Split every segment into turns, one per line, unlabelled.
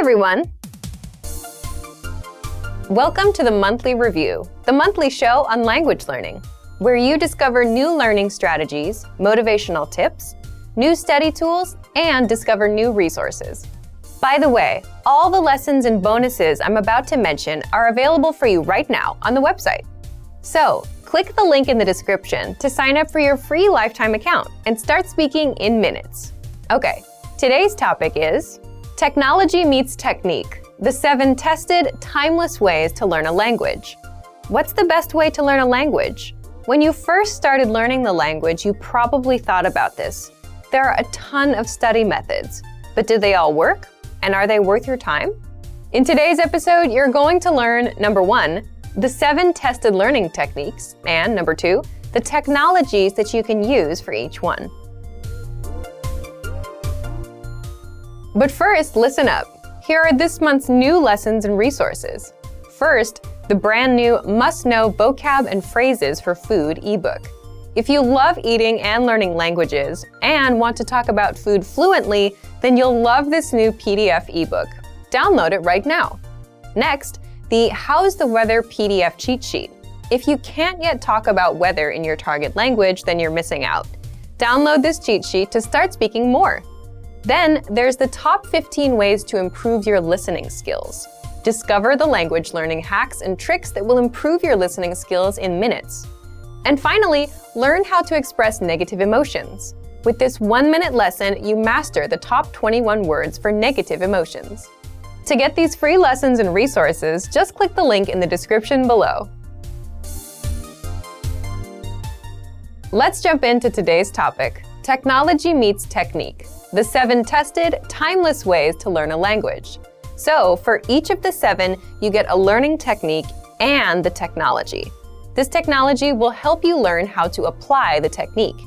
everyone! Welcome to the Monthly Review, the monthly show on language learning, where you discover new learning strategies, motivational tips, new study tools, and discover new resources. By the way, all the lessons and bonuses I'm about to mention are available for you right now on the website. So, click the link in the description to sign up for your free lifetime account and start speaking in minutes. Okay, today's topic is Technology Meets Technique The Seven Tested, Timeless Ways to Learn a Language. What's the best way to learn a language? When you first started learning the language, you probably thought about this. There are a ton of study methods, but do they all work? And are they worth your time? In today's episode, you're going to learn number one, the seven tested learning techniques, and number two, the technologies that you can use for each one. But first, listen up. Here are this month's new lessons and resources. First, the brand new Must Know Vocab and Phrases for Food ebook. If you love eating and learning languages and want to talk about food fluently, then you'll love this new PDF ebook. Download it right now. Next, the How's the Weather PDF cheat sheet. If you can't yet talk about weather in your target language, then you're missing out. Download this cheat sheet to start speaking more. Then there's the top 15 ways to improve your listening skills. Discover the language learning hacks and tricks that will improve your listening skills in minutes. And finally, learn how to express negative emotions. With this one minute lesson, you master the top 21 words for negative emotions. To get these free lessons and resources, just click the link in the description below. Let's jump into today's topic Technology Meets Technique the seven tested, timeless ways to learn a language. So, for each of the seven, you get a learning technique and the technology. This technology will help you learn how to apply the technique.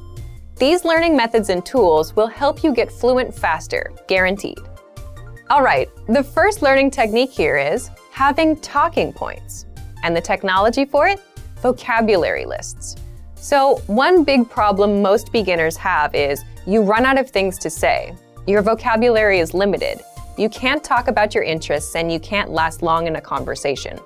These learning methods and tools will help you get fluent faster, guaranteed. All right, the first learning technique here is having talking points. And the technology for it? Vocabulary lists. So, one big problem most beginners have is you run out of things to say. Your vocabulary is limited. You can't talk about your interests and you can't last long in a conversation.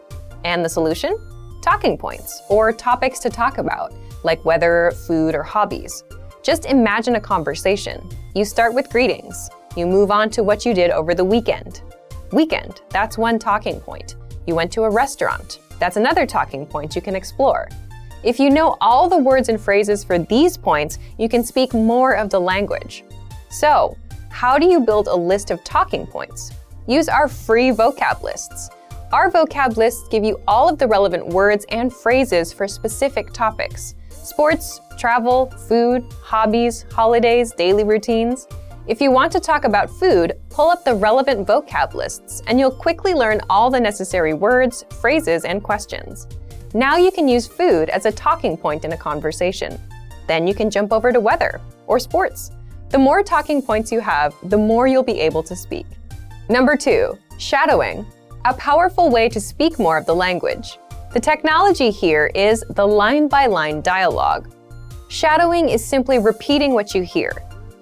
And the solution? Talking points, or topics to talk about, like weather, food, or hobbies. Just imagine a conversation. You start with greetings. You move on to what you did over the weekend. Weekend, that's one talking point. You went to a restaurant. That's another talking point you can explore. If you know all the words and phrases for these points, you can speak more of the language. So, how do you build a list of talking points? Use our free vocab lists. Our vocab lists give you all of the relevant words and phrases for specific topics sports, travel, food, hobbies, holidays, daily routines. If you want to talk about food, pull up the relevant vocab lists and you'll quickly learn all the necessary words, phrases, and questions. Now you can use food as a talking point in a conversation. Then you can jump over to weather or sports. The more talking points you have, the more you'll be able to speak. Number two, shadowing, a powerful way to speak more of the language. The technology here is the line by line dialogue. Shadowing is simply repeating what you hear,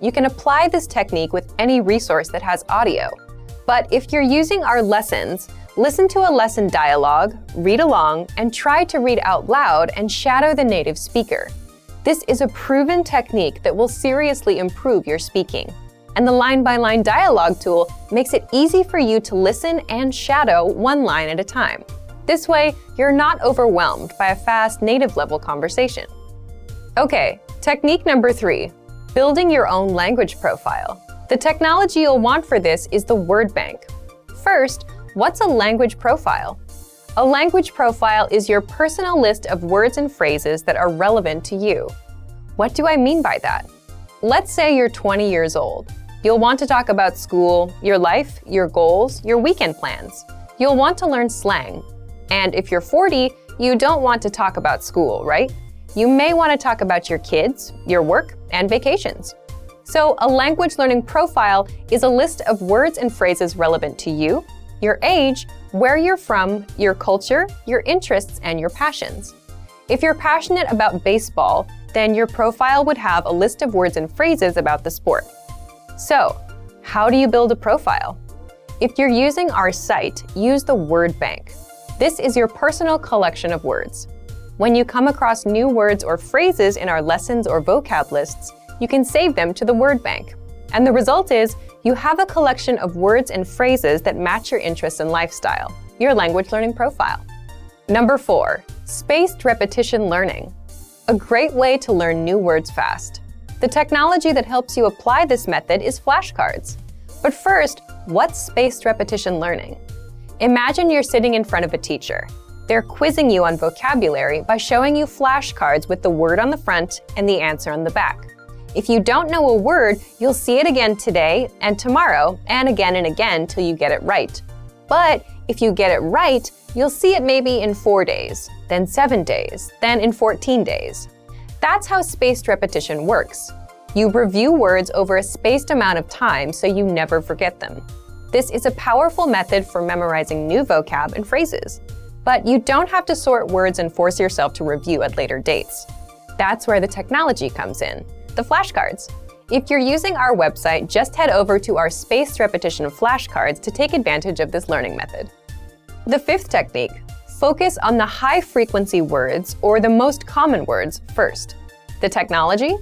you can apply this technique with any resource that has audio. But if you're using our lessons, listen to a lesson dialogue, read along, and try to read out loud and shadow the native speaker. This is a proven technique that will seriously improve your speaking. And the line by line dialogue tool makes it easy for you to listen and shadow one line at a time. This way, you're not overwhelmed by a fast native level conversation. Okay, technique number three building your own language profile. The technology you'll want for this is the word bank. First, what's a language profile? A language profile is your personal list of words and phrases that are relevant to you. What do I mean by that? Let's say you're 20 years old. You'll want to talk about school, your life, your goals, your weekend plans. You'll want to learn slang. And if you're 40, you don't want to talk about school, right? You may want to talk about your kids, your work, and vacations. So, a language learning profile is a list of words and phrases relevant to you, your age, where you're from, your culture, your interests, and your passions. If you're passionate about baseball, then your profile would have a list of words and phrases about the sport. So, how do you build a profile? If you're using our site, use the word bank. This is your personal collection of words. When you come across new words or phrases in our lessons or vocab lists, you can save them to the word bank. And the result is you have a collection of words and phrases that match your interests and lifestyle, your language learning profile. Number four, spaced repetition learning. A great way to learn new words fast. The technology that helps you apply this method is flashcards. But first, what's spaced repetition learning? Imagine you're sitting in front of a teacher. They're quizzing you on vocabulary by showing you flashcards with the word on the front and the answer on the back. If you don't know a word, you'll see it again today and tomorrow, and again and again till you get it right. But if you get it right, you'll see it maybe in four days, then seven days, then in 14 days. That's how spaced repetition works. You review words over a spaced amount of time so you never forget them. This is a powerful method for memorizing new vocab and phrases. But you don't have to sort words and force yourself to review at later dates. That's where the technology comes in, the flashcards. If you're using our website, just head over to our spaced repetition flashcards to take advantage of this learning method. The fifth technique, focus on the high frequency words or the most common words first. The technology?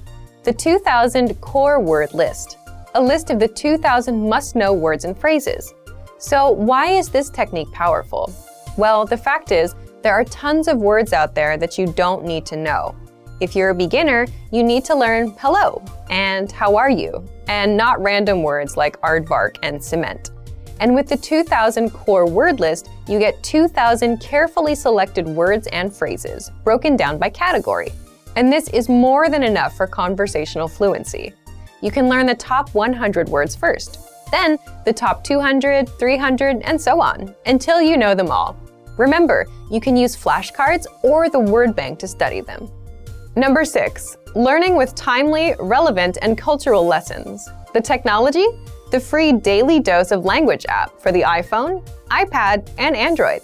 The 2000 core word list, a list of the 2000 must know words and phrases. So, why is this technique powerful? Well, the fact is, there are tons of words out there that you don't need to know. If you're a beginner, you need to learn hello and how are you, and not random words like aardvark and cement. And with the 2000 core word list, you get 2000 carefully selected words and phrases, broken down by category. And this is more than enough for conversational fluency. You can learn the top 100 words first, then the top 200, 300, and so on, until you know them all. Remember, you can use flashcards or the word bank to study them. Number six, learning with timely, relevant, and cultural lessons. The technology? The free Daily Dose of Language app for the iPhone, iPad, and Android.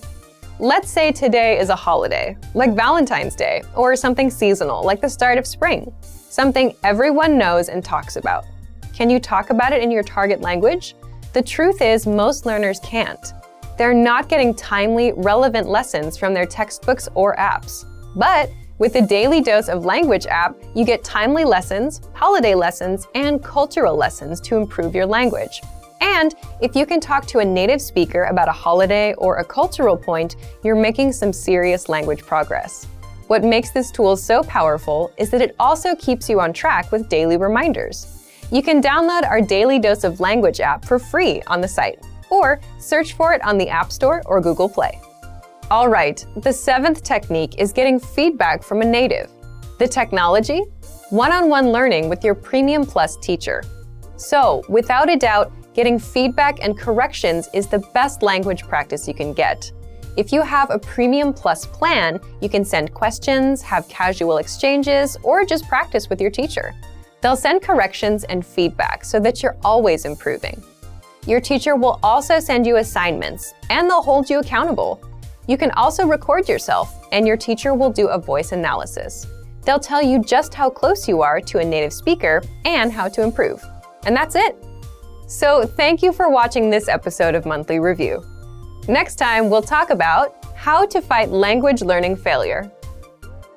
Let's say today is a holiday, like Valentine's Day, or something seasonal, like the start of spring, something everyone knows and talks about. Can you talk about it in your target language? The truth is, most learners can't. They're not getting timely, relevant lessons from their textbooks or apps. But with the Daily Dose of Language app, you get timely lessons, holiday lessons, and cultural lessons to improve your language. And if you can talk to a native speaker about a holiday or a cultural point, you're making some serious language progress. What makes this tool so powerful is that it also keeps you on track with daily reminders. You can download our Daily Dose of Language app for free on the site, or search for it on the App Store or Google Play. All right, the seventh technique is getting feedback from a native. The technology? One on one learning with your Premium Plus teacher. So, without a doubt, getting feedback and corrections is the best language practice you can get. If you have a Premium Plus plan, you can send questions, have casual exchanges, or just practice with your teacher. They'll send corrections and feedback so that you're always improving. Your teacher will also send you assignments, and they'll hold you accountable. You can also record yourself, and your teacher will do a voice analysis. They'll tell you just how close you are to a native speaker and how to improve. And that's it. So, thank you for watching this episode of Monthly Review. Next time, we'll talk about how to fight language learning failure.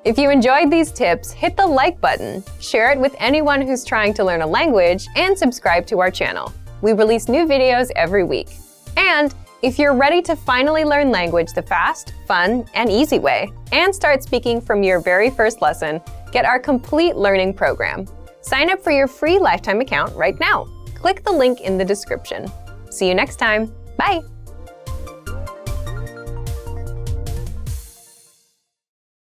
If you enjoyed these tips, hit the like button, share it with anyone who's trying to learn a language, and subscribe to our channel. We release new videos every week. And if you're ready to finally learn language the fast, fun, and easy way, and start speaking from your very first lesson, get our complete learning program. Sign up for your free lifetime account right now. Click the link in the description. See you next time. Bye!